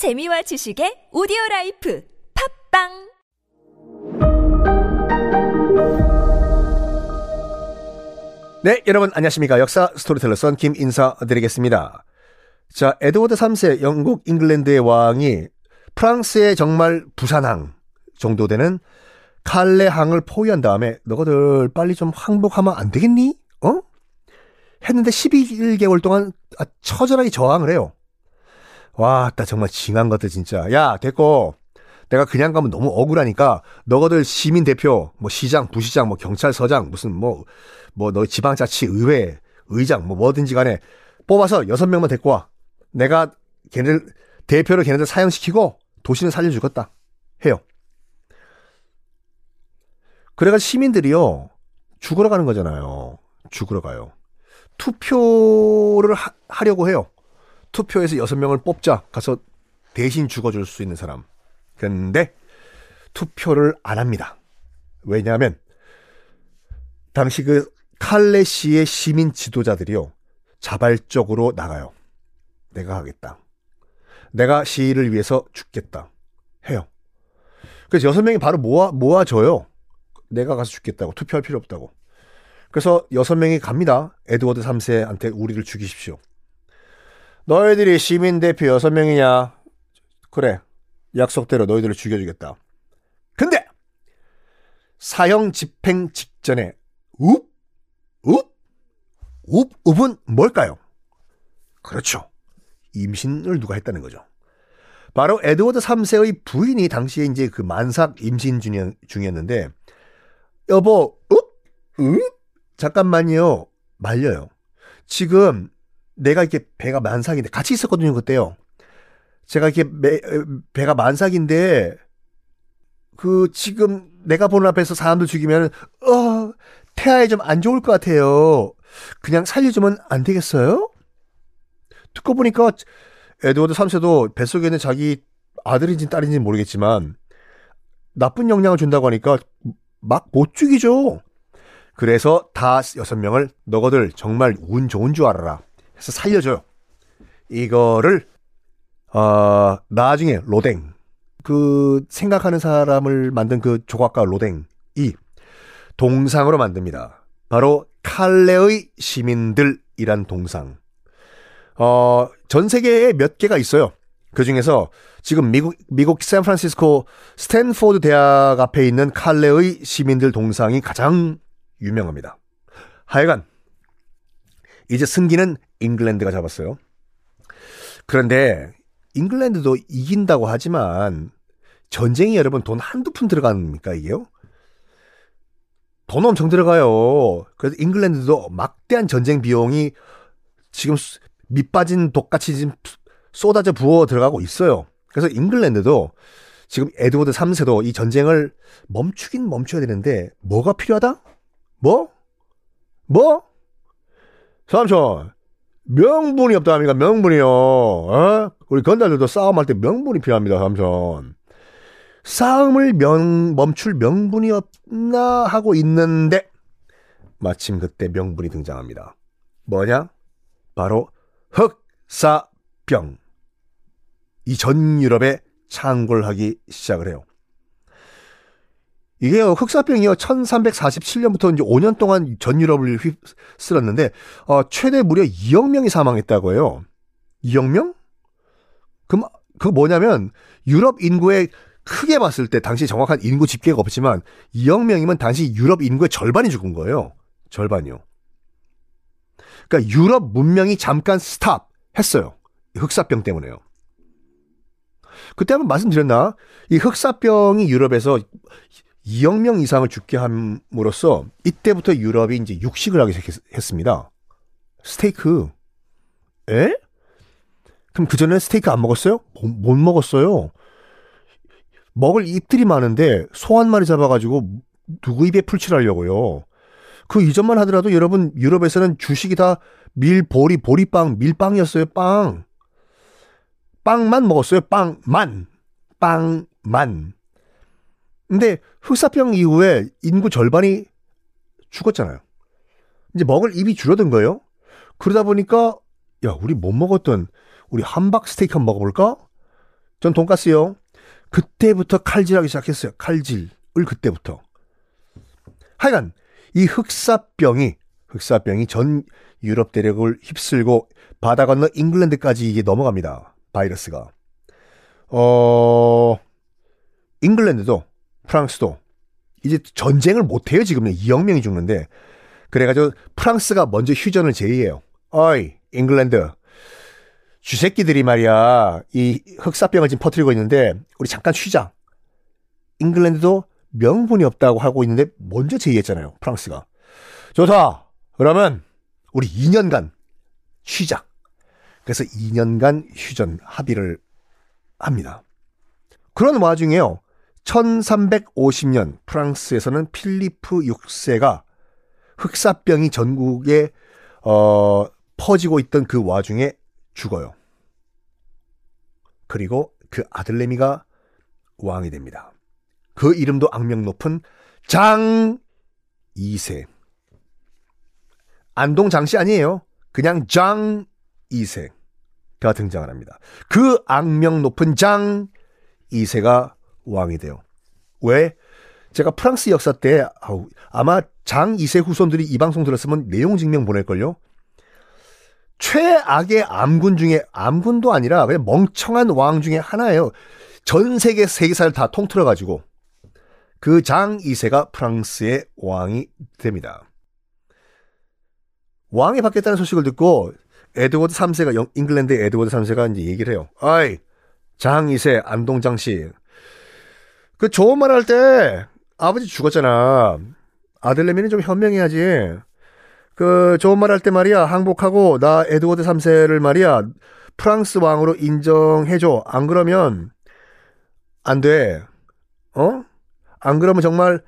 재미와 지식의 오디오 라이프 팟빵 네, 여러분 안녕하십니까. 역사 스토리텔러 썬김 인사 드리겠습니다. 자, 에드워드 3세 영국 잉글랜드의 왕이 프랑스의 정말 부산항 정도 되는 칼레항을 포위한 다음에 너희들 빨리 좀 항복하면 안 되겠니? 어? 했는데 11개월 동안 아, 처절하게 저항을 해요. 와, 나 정말 징한 것들 진짜. 야, 됐고. 내가 그냥 가면 너무 억울하니까 너희들 시민 대표, 뭐 시장, 부시장, 뭐 경찰서장, 무슨 뭐 뭐 너 지방자치 의회 의장 뭐 뭐든지 간에 뽑아서 여섯 명만 데리고 와. 내가 걔네들 대표로 걔네들 사형시키고 도시는 살려주겠다. 해요. 그래가 시민들이요 죽으러 가는 거잖아요. 죽으러 가요. 투표를 하, 하려고 해요. 투표에서 여섯 명을 뽑자 가서 대신 죽어줄 수 있는 사람. 근데 투표를 안 합니다. 왜냐하면 당시 그 칼레 시의 시민 지도자들이요 자발적으로 나가요. 내가 하겠다. 내가 시위를 위해서 죽겠다. 해요. 그래서 여섯 명이 바로 모아 모아져요. 내가 가서 죽겠다고 투표할 필요 없다고. 그래서 여섯 명이 갑니다. 에드워드 3세한테 우리를 죽이십시오. 너희들이 시민 대표 여섯 명이냐? 그래. 약속대로 너희들을 죽여주겠다. 근데 사형 집행 직전에 웁, 웁, 웁, 웁은 뭘까요? 그렇죠. 임신을 누가 했다는 거죠. 바로 에드워드 3세의 부인이 당시에 이제 그 만삭 임신 중이었는데 여보, 읍? 읍? 잠깐만요. 말려요. 지금 내가 이렇게 배가 만삭인데 같이 있었거든요, 그때요. 제가 이렇게 배, 배가 만삭인데 그 지금 내가 보는 앞에서 사람들 죽이면 어 태아에 좀 안 좋을 것 같아요. 그냥 살려주면 안 되겠어요? 듣고 보니까 에드워드 3세도 뱃속에 있는 자기 아들인지 딸인지 모르겠지만 나쁜 영향을 준다고 하니까 막 못 죽이죠. 그래서 다 여섯 명을 너거들 정말 운 좋은 줄 알아라 해서 살려줘요. 이거를 어, 나중에 로댕 그 생각하는 사람을 만든 그 조각가 로댕이 동상으로 만듭니다. 바로 칼레의 시민들이란 동상. 어, 전 세계에 몇 개가 있어요. 그 중에서 지금 미국, 미국 샌프란시스코 스탠포드 대학 앞에 있는 칼레의 시민들 동상이 가장 유명합니다. 하여간, 이제 승기는 잉글랜드가 잡았어요. 그런데 잉글랜드도 이긴다고 하지만 전쟁이 여러분 돈 한두 푼 들어갑니까 이게요? 돈 엄청 들어가요. 그래서 잉글랜드도 막대한 전쟁 비용이 지금 밑빠진 독같이 지금 쏟아져 부어 들어가고 있어요. 그래서 잉글랜드도 지금 에드워드 3세도 이 전쟁을 멈추긴 멈춰야 되는데 뭐가 필요하다? 뭐? 뭐? 삼촌 명분이 없다 합니까? 명분이요. 어? 우리 건달들도 싸움할 때 명분이 필요합니다. 삼촌. 싸움을 명, 멈출 명분이 없나 하고 있는데 마침 그때 명분이 등장합니다. 뭐냐? 바로 흑사병. 이 전 유럽에 창궐 하기 시작을 해요. 이게요, 흑사병이요, 1347년부터 이제 5년 동안 전 유럽을 휩쓸었는데, 어, 최대 무려 2억 명이 사망했다고 해요. 2억 명? 그럼, 그 뭐냐면, 유럽 인구의 크게 봤을 때, 당시 정확한 인구 집계가 없지만, 2억 명이면 당시 유럽 인구의 절반이 죽은 거예요. 절반이요. 그러니까 유럽 문명이 잠깐 스탑 했어요. 흑사병 때문에요. 그때 한번 말씀드렸나? 이 흑사병이 유럽에서 2억 명 이상을 죽게 함으로써 이때부터 유럽이 이제 육식을 하기 시작했습니다. 스테이크. 에? 그럼 그전에 스테이크 안 먹었어요? 못, 먹었어요. 먹을 입들이 많은데 소 한 마리 잡아가지고 누구 입에 풀칠하려고요. 그 이전만 하더라도 여러분 유럽에서는 주식이 다 밀 보리 보리빵 밀빵이었어요. 빵. 빵만 먹었어요. 빵만. 빵만. 근데 흑사병 이후에 인구 절반이 죽었잖아요. 이제 먹을 입이 줄어든 거예요. 그러다 보니까 야 우리 못 먹었던 우리 함박 스테이크 한번 먹어볼까? 전 돈가스요. 그때부터 칼질하기 시작했어요. 칼질을 그때부터. 하여간 이 흑사병이 흑사병이 전 유럽 대륙을 휩쓸고 바다 건너 잉글랜드까지 이게 넘어갑니다. 바이러스가. 어, 잉글랜드도 프랑스도 이제 전쟁을 못 해요. 지금은 2억 명이 죽는데. 그래가지고 프랑스가 먼저 휴전을 제의해요. 어이, 잉글랜드. 주새끼들이 말이야, 이 흑사병을 지금 퍼뜨리고 있는데, 우리 잠깐 쉬자. 잉글랜드도 명분이 없다고 하고 있는데, 먼저 제의했잖아요, 프랑스가. 좋다. 그러면, 우리 2년간 쉬자. 그래서 2년간 휴전 합의를 합니다. 그런 와중에요. 1350년 프랑스에서는 필리프 6세가 흑사병이 전국에 어, 퍼지고 있던 그 와중에 죽어요. 그리고 그 아들내미가 왕이 됩니다. 그 이름도 악명 높은 장 2세. 안동 장씨 아니에요. 그냥 장 2세가 등장을 합니다. 그 악명 높은 장 2세가 왕이 돼요. 왜? 제가 프랑스 역사 때 아마 장 2세 후손들이 이 방송 들었으면 내용 증명 보낼걸요? 최악의 암군 중에 암군도 아니라 그냥 멍청한 왕 중에 하나예요. 전 세계 세계사를 다 통틀어 가지고 그 장 2세가 프랑스의 왕이 됩니다. 왕이 바뀌었다는 소식을 듣고 에드워드 3세가 잉글랜드의 에드워드 3세가 이제 얘기를 해요. 아이 장 2세 안동 장 씨. 그 좋은 말 할 때 아버지 죽었잖아. 아들내미는 좀 현명해야지. 그 좋은 말 할 때 말이야 항복하고 나 에드워드 3세를 말이야 프랑스 왕으로 인정해줘. 안 그러면 안 돼. 어? 안 그러면 정말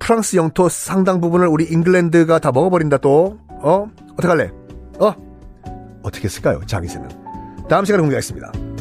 프랑스 영토 상당 부분을 우리 잉글랜드가 다 먹어버린다 또. 어? 어떡할래? 어? 어떻게 했을까요? 장이세는. 다음 시간에 공개하겠습니다.